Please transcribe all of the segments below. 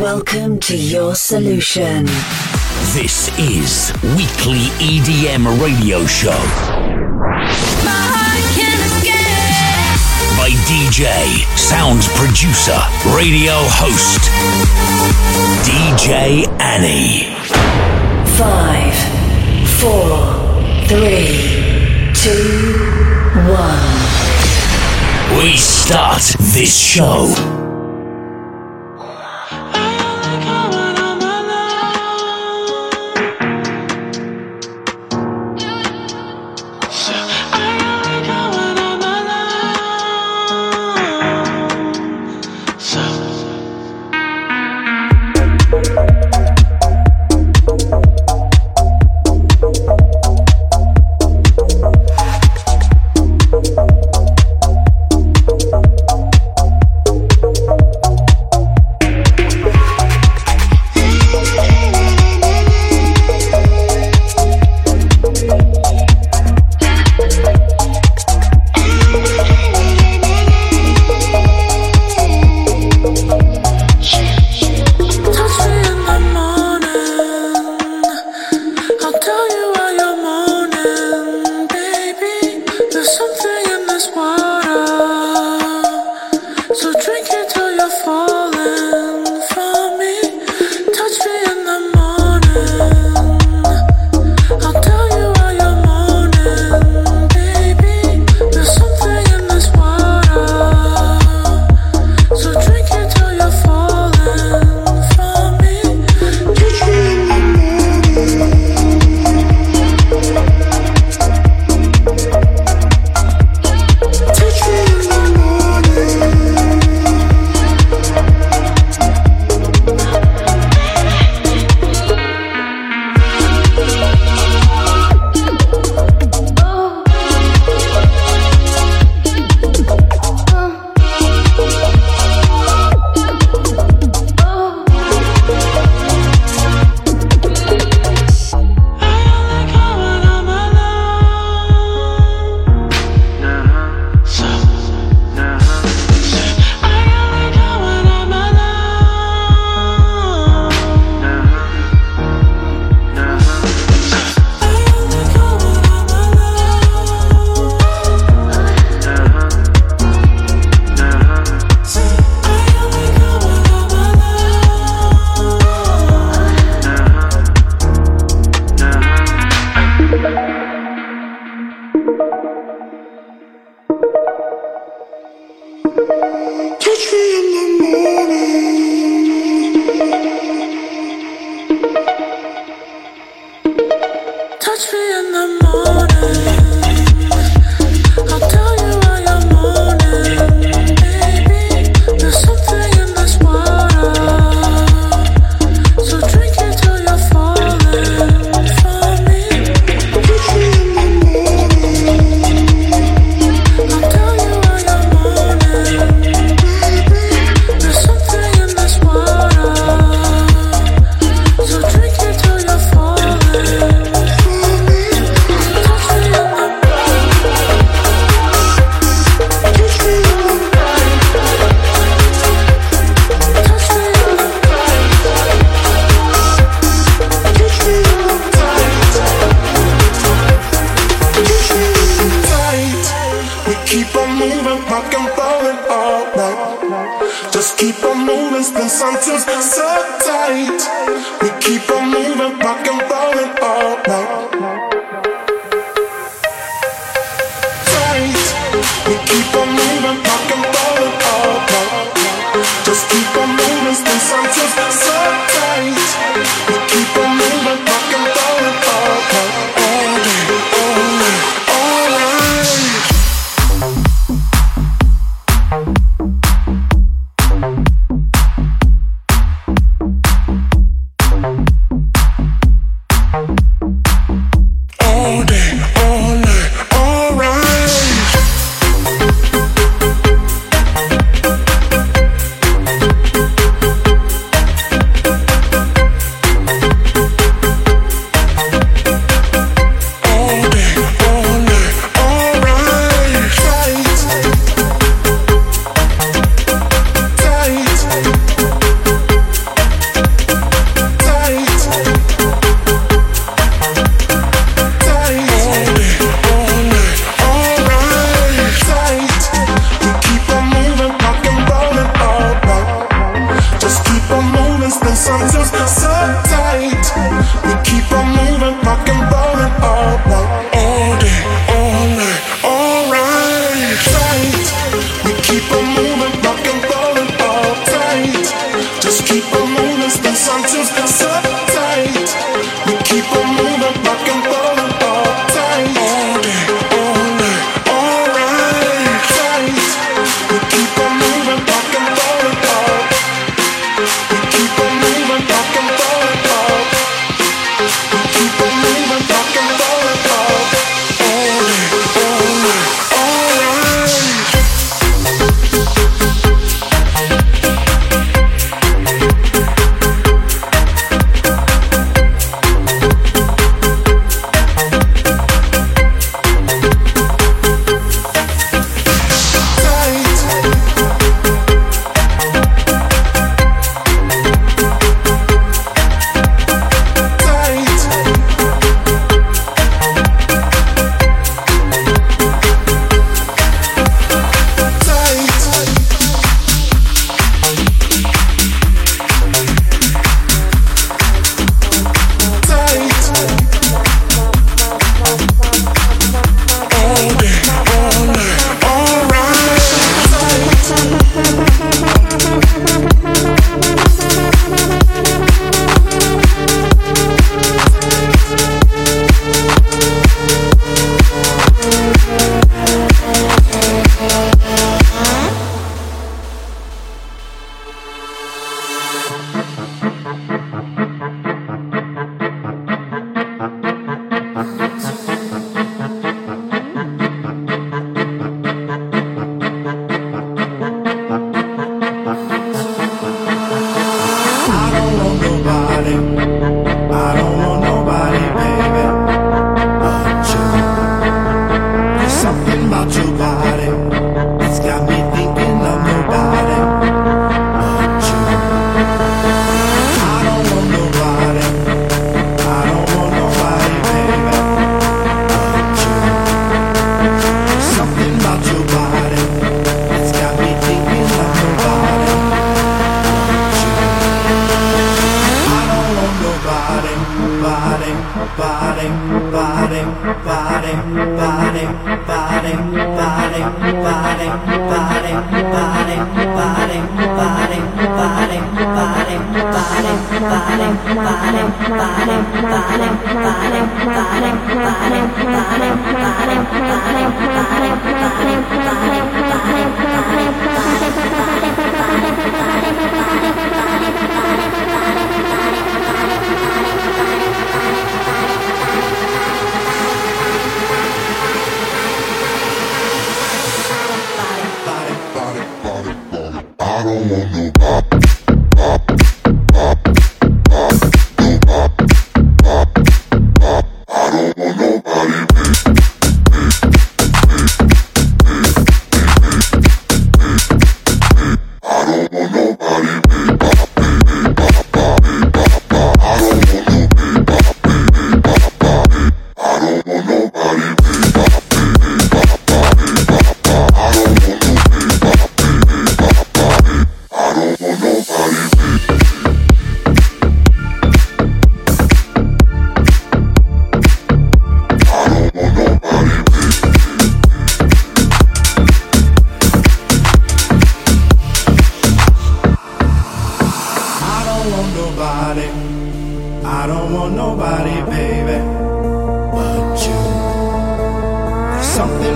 Welcome to your solution. This is Weekly EDM Radio Show. By DJ, sound producer, radio host, DJ Anny. Five, four, three, two, one. We start this show.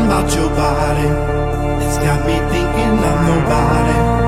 about your body. It's got me thinking I'm nobody.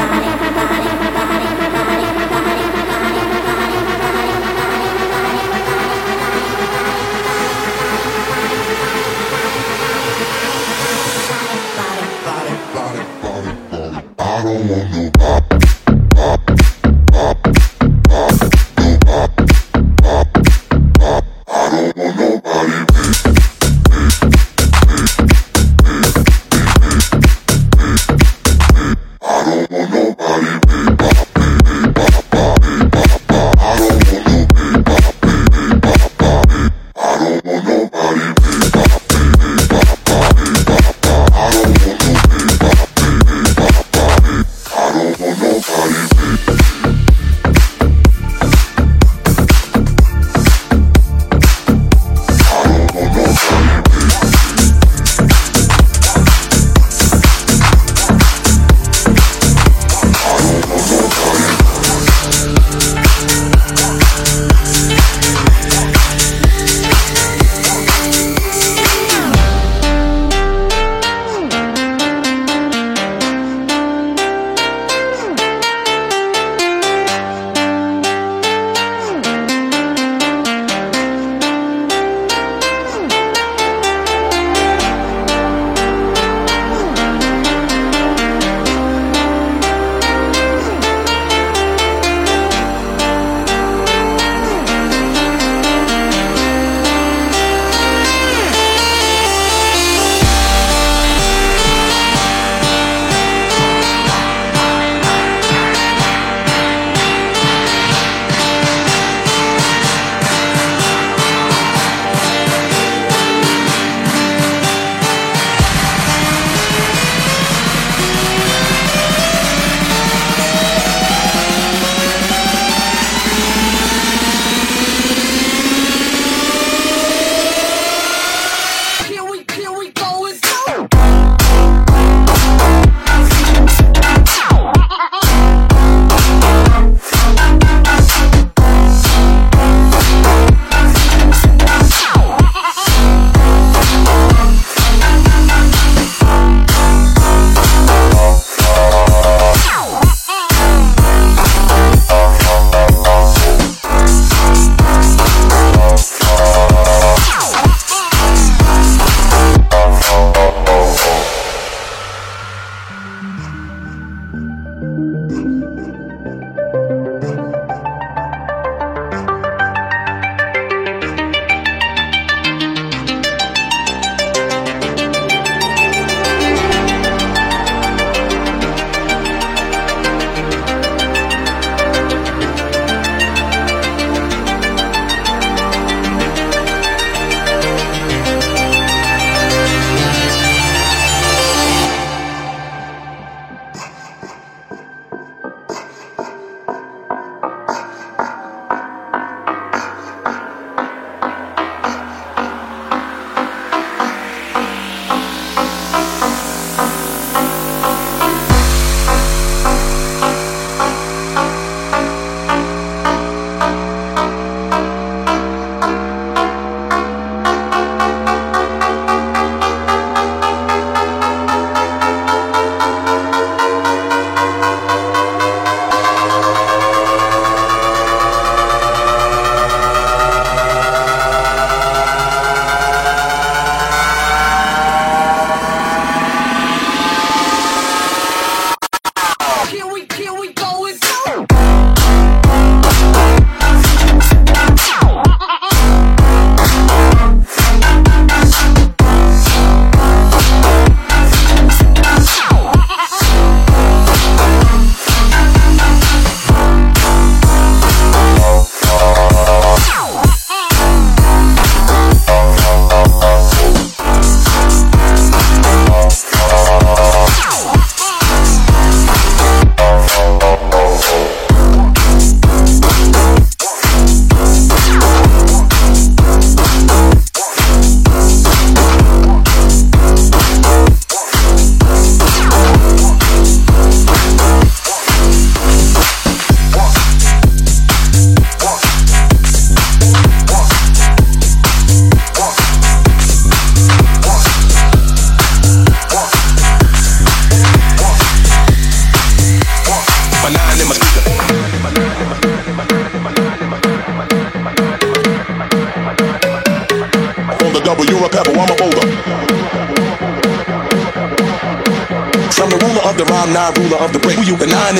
on your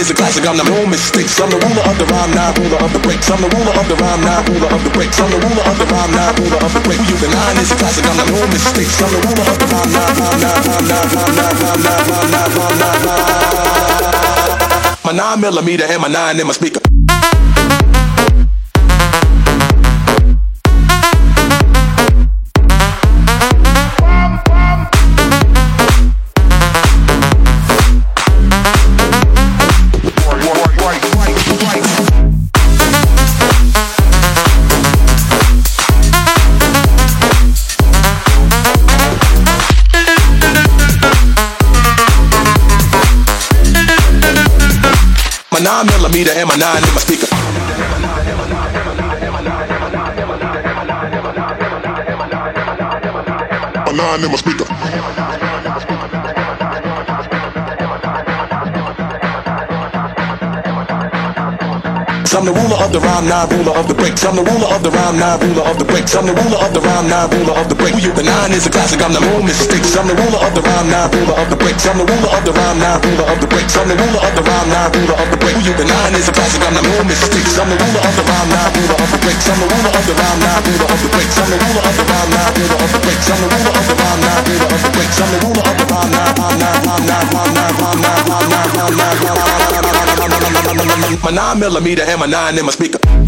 is a classic, I'm the no mistakes. I'm the ruler of the rhyme, not ruler of the breaks. I'm the ruler of the rhyme, not ruler of the breaks. I'm the ruler of the rhyme, not ruler of the break. You? The nine is a classic, I'm the no mistakes. I'm the ruler of the rhyme, not rhyme, not rhyme, not rhyme, not rhyme, not rhyme, not rhyme, not rhyme. My nine millimeter and my nine in my speaker. Millimeter and my nine in my speaker. My nine in my speaker. I'm the ruler of the rhyme, not ruler of the breaks. I'm the ruler of the rhyme, not ruler of the breaks. I'm the ruler of the rhyme, not ruler of the breaks. Who you? The nine is a classic. I'm the no mistakes. I'm the ruler of the rhyme, not ruler of the breaks. I'm the ruler of the rhyme, not ruler of the breaks. I'm the ruler of the rhyme, not ruler of the breaks. Who you? The nine is a classic. I'm the no mistakes. I'm the ruler of the rhyme, not ruler of the breaks. I'm the ruler of the rhyme, not ruler of the breaks. I'm the ruler of the rhyme, not ruler of the breaks. I'm the ruler of the rhyme, not ruler of the breaks. I'm the ruler of the rhyme, not rhyme, not rhyme, not rhyme, not rhyme, not rhyme, not rhyme, not rhyme. My nine millimeter and my nine in my speaker. to me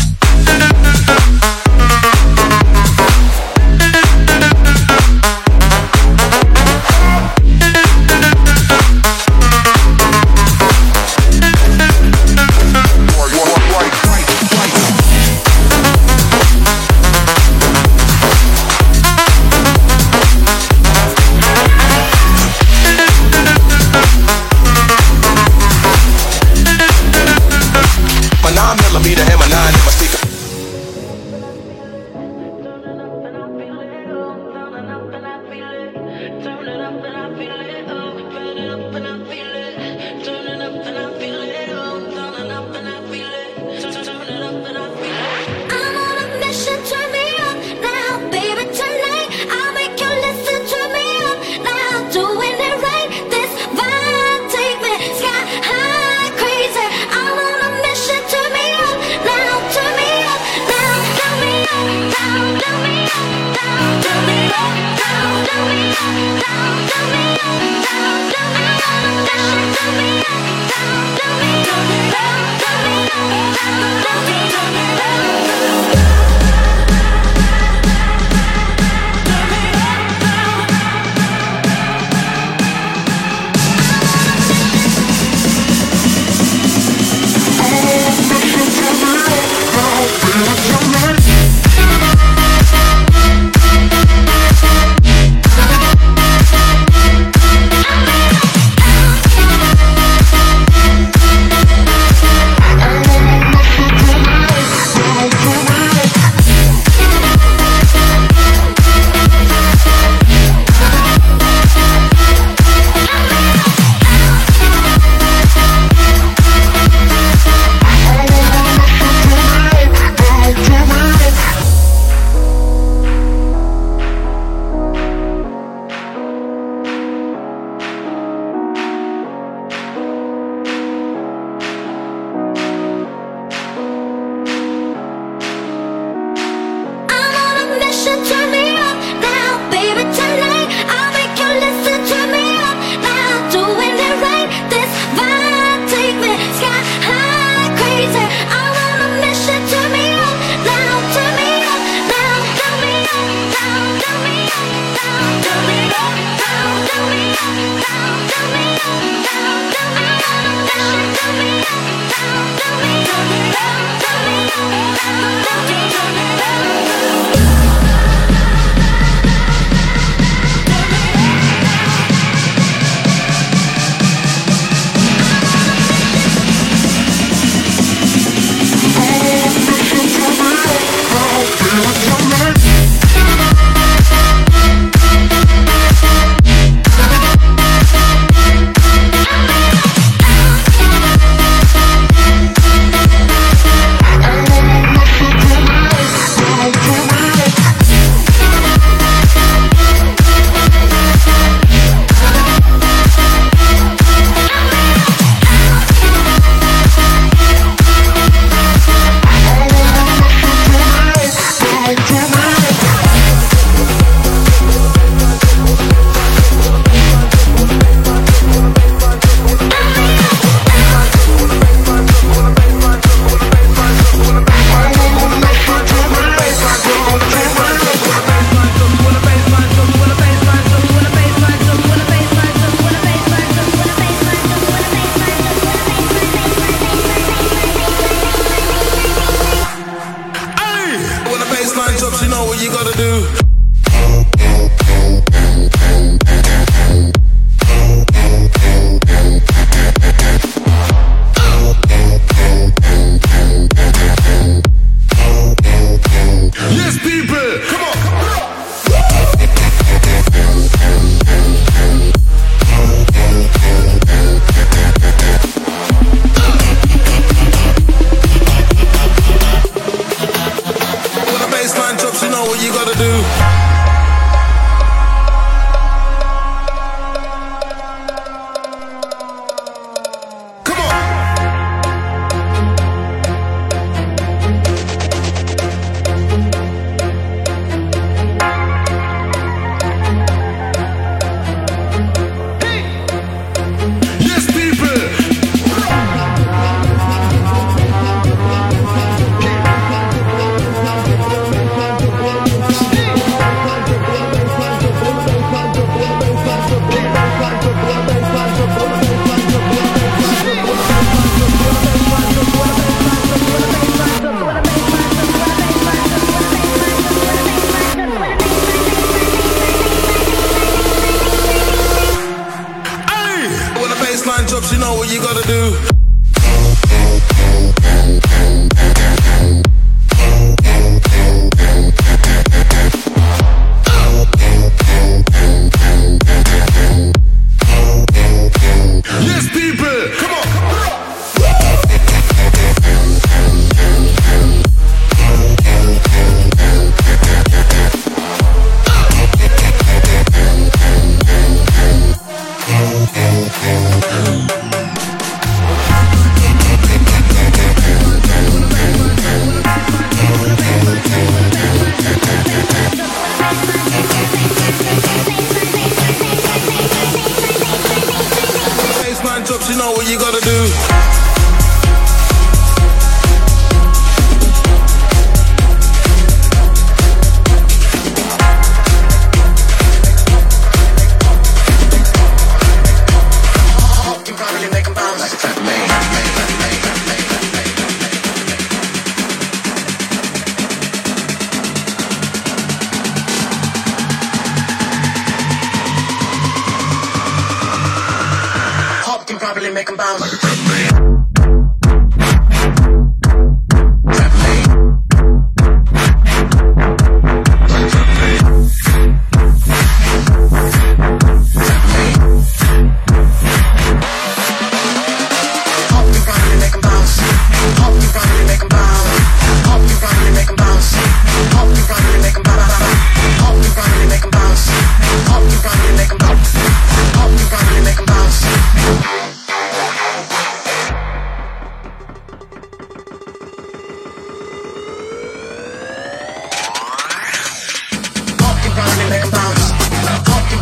you know what you gotta do.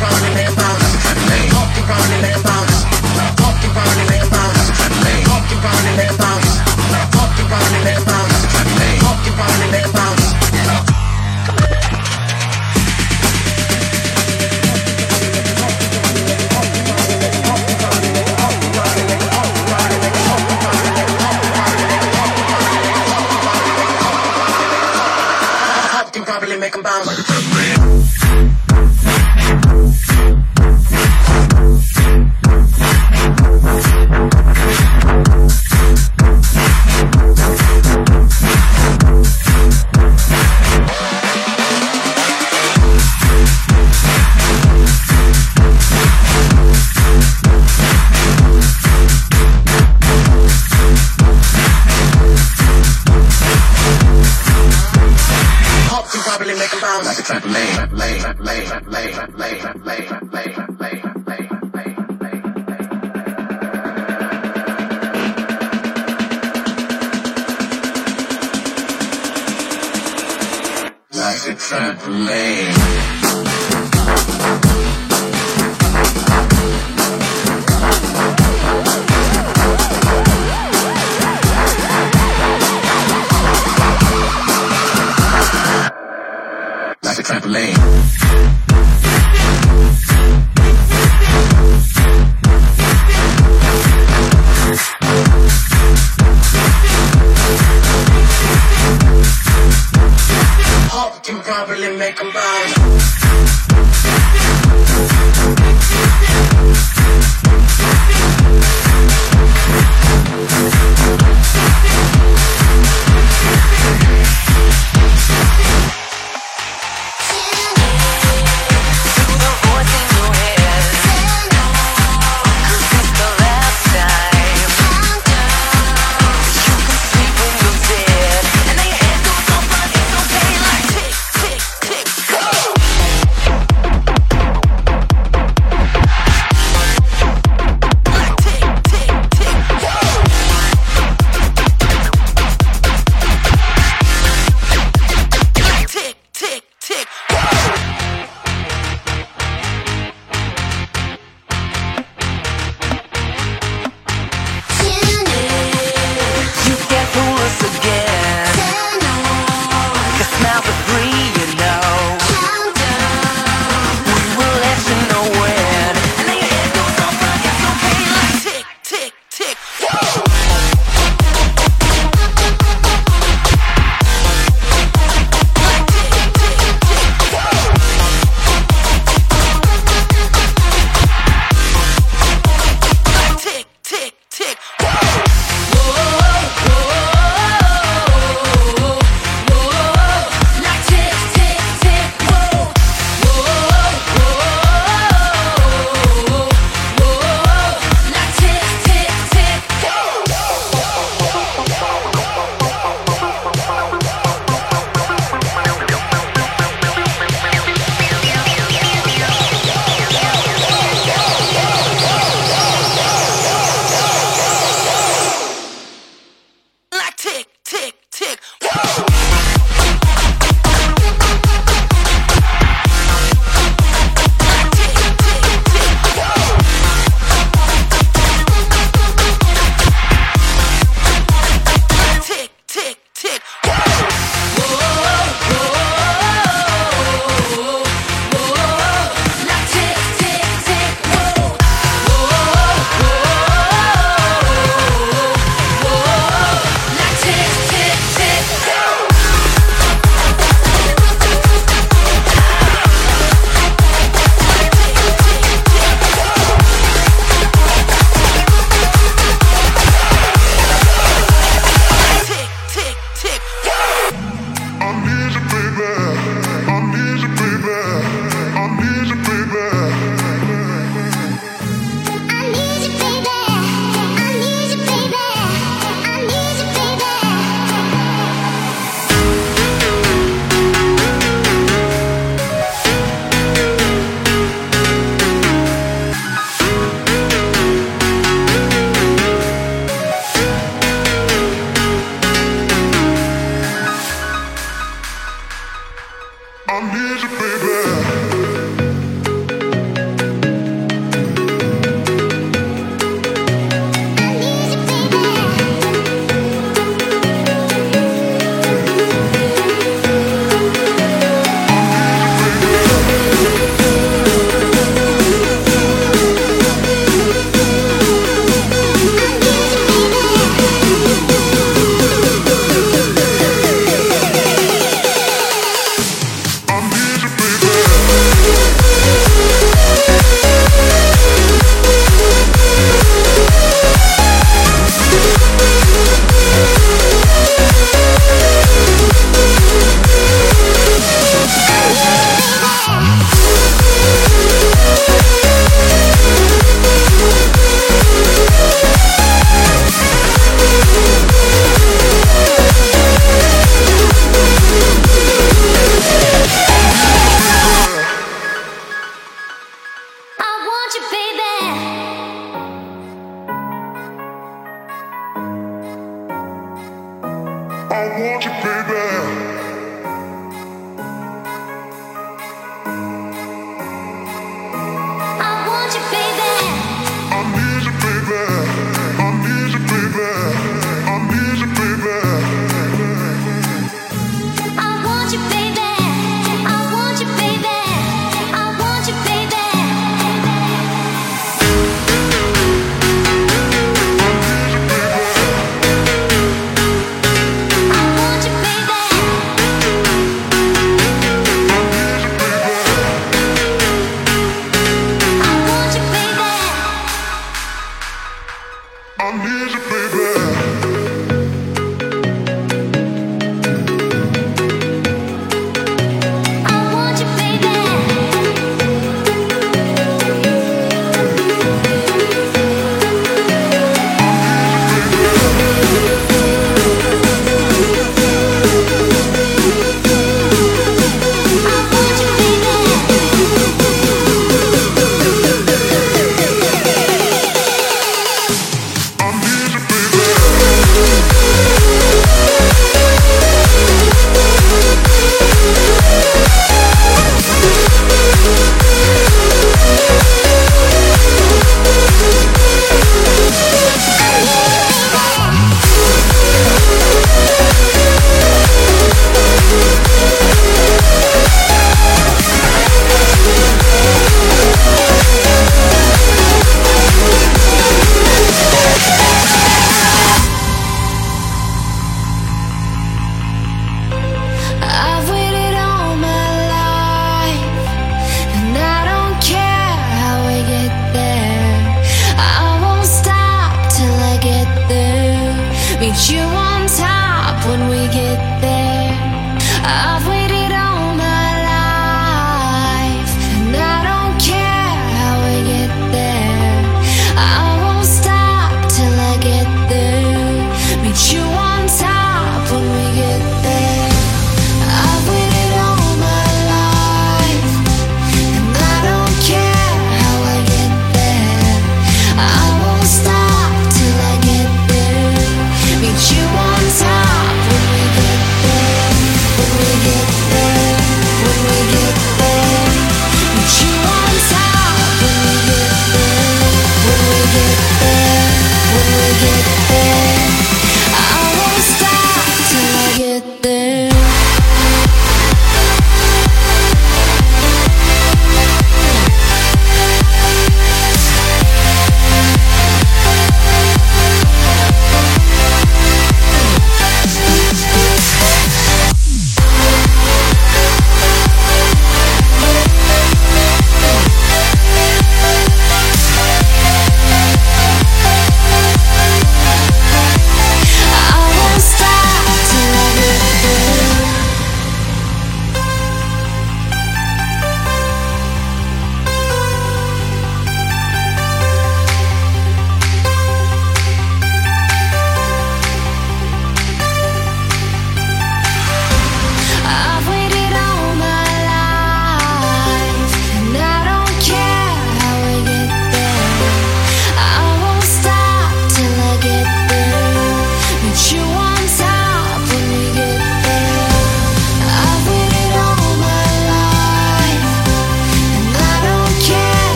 Pump around and make them bounce. Pump around and make.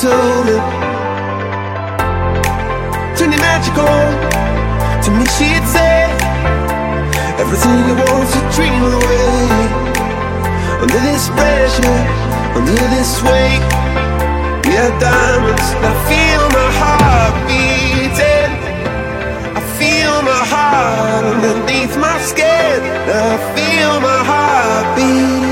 to me. Turn your magical. To me, she'd say everything you want to dream away. Under this pressure, under this weight, we are diamonds. I feel my heart beating. I feel my heart underneath my skin. I feel my heart beating.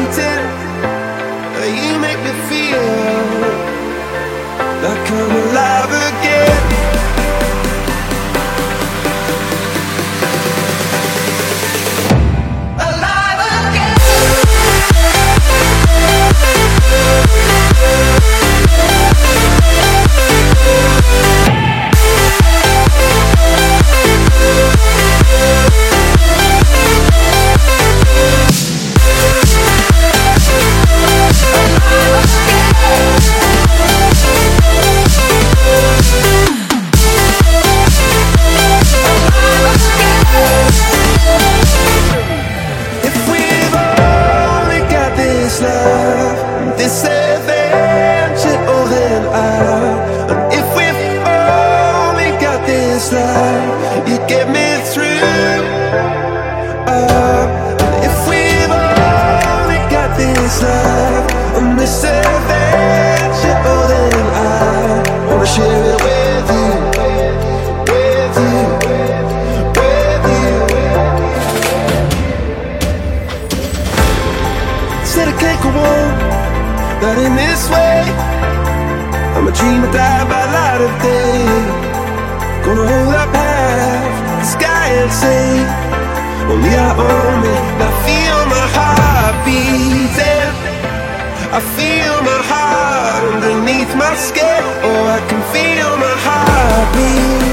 come alive again. Alive again. Dream or die by light of day. Gonna hold up half the sky and say, Only I own it. I feel my heart beating. I feel my heart underneath my skin. Oh, I can feel my heart beating.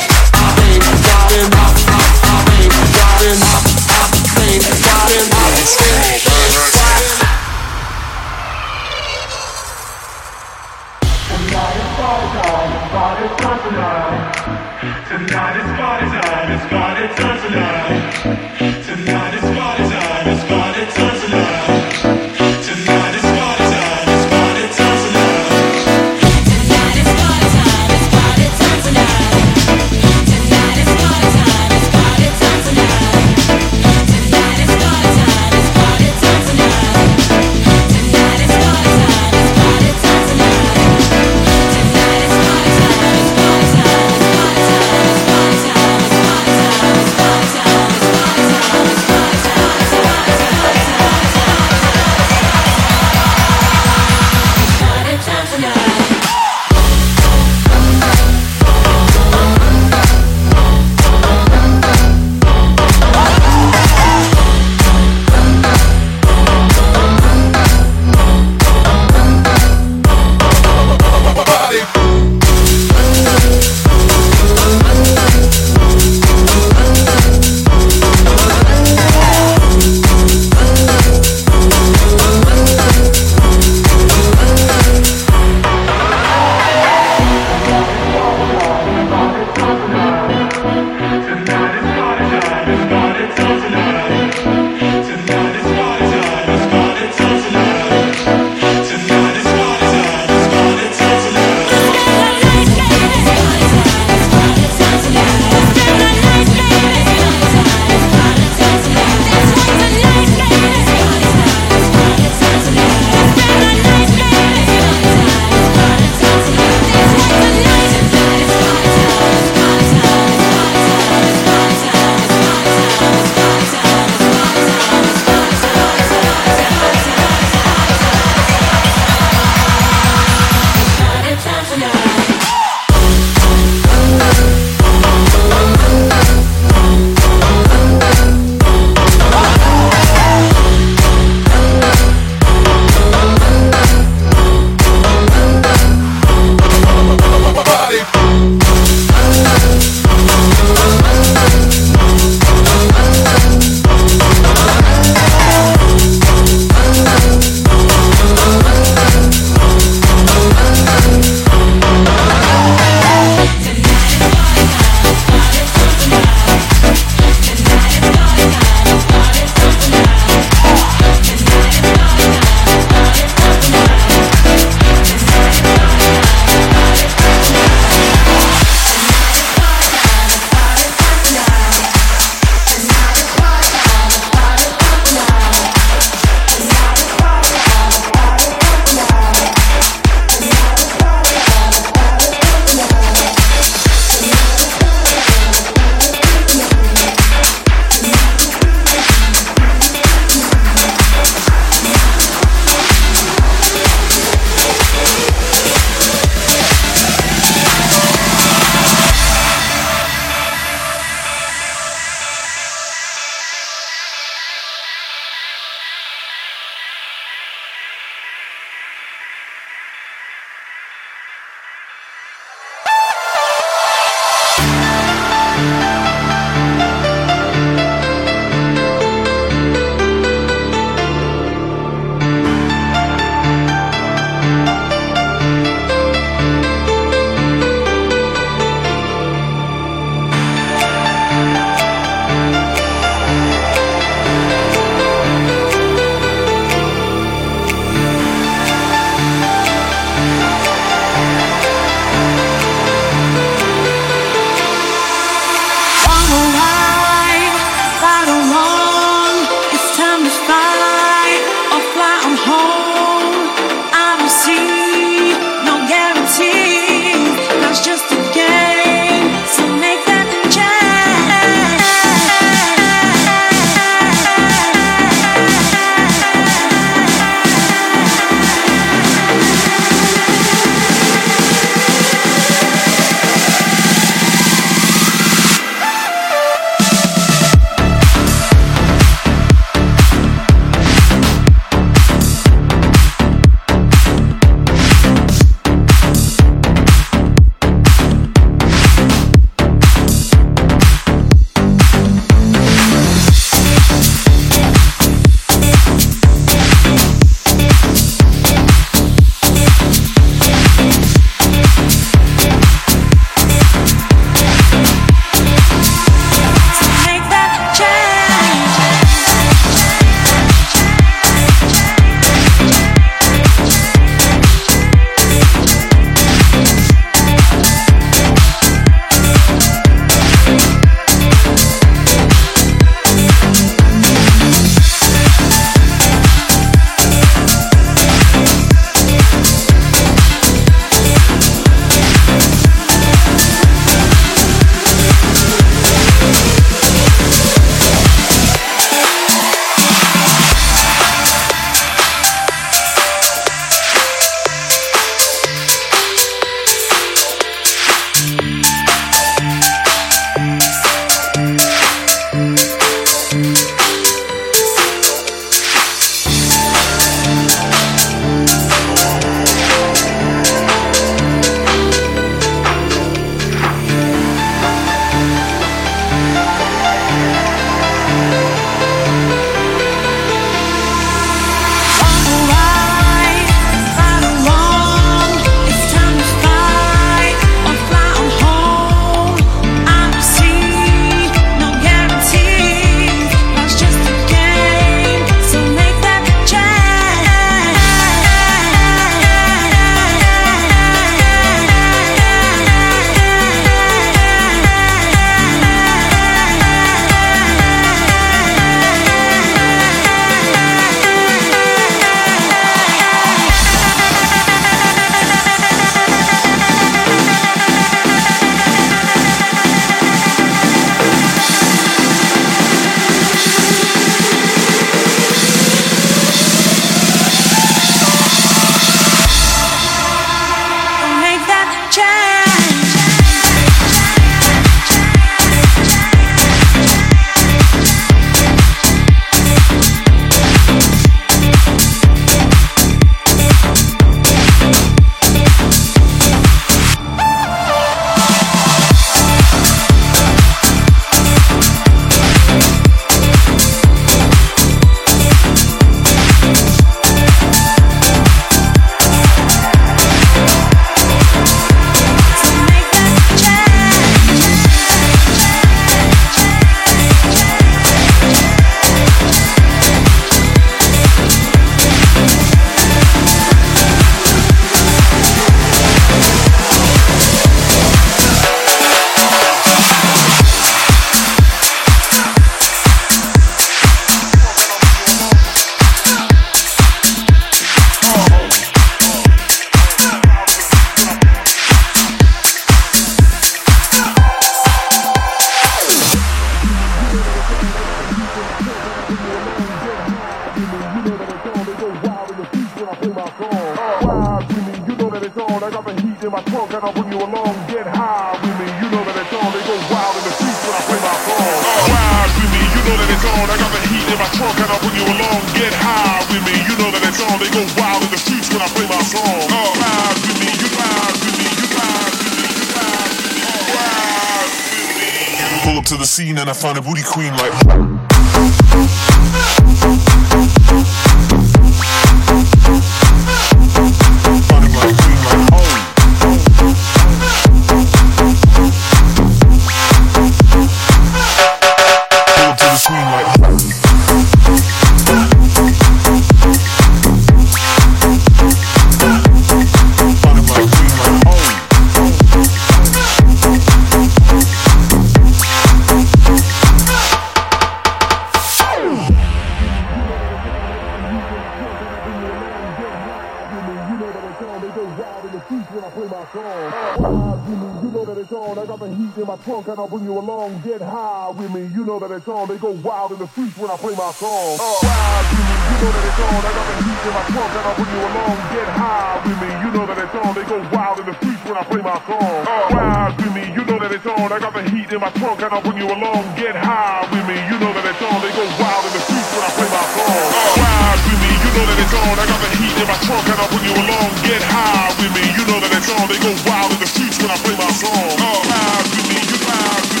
Wild in the streets when I play my song. Uh, ride with me. You know that it's on. I got the heat in my trunk and I'll bring you along. Get high with me. You know that it's on. They go wild in the streets when I play my song. Uh, ride with me. You know that it's on. I got the heat in my trunk and I'll bring you along. Get high with me. You know that it's on. They go wild in the streets when I play my song. Uh, ride with me. You know that it's on. I got the heat in my trunk and I'll bring you along. Get high with me. You know that it's on. They go wild in the streets when I play my song. Ride with me. You ride with me.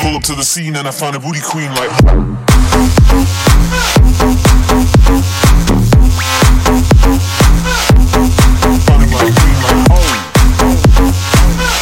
pull up to the scene and I find a booty queen like. Oh.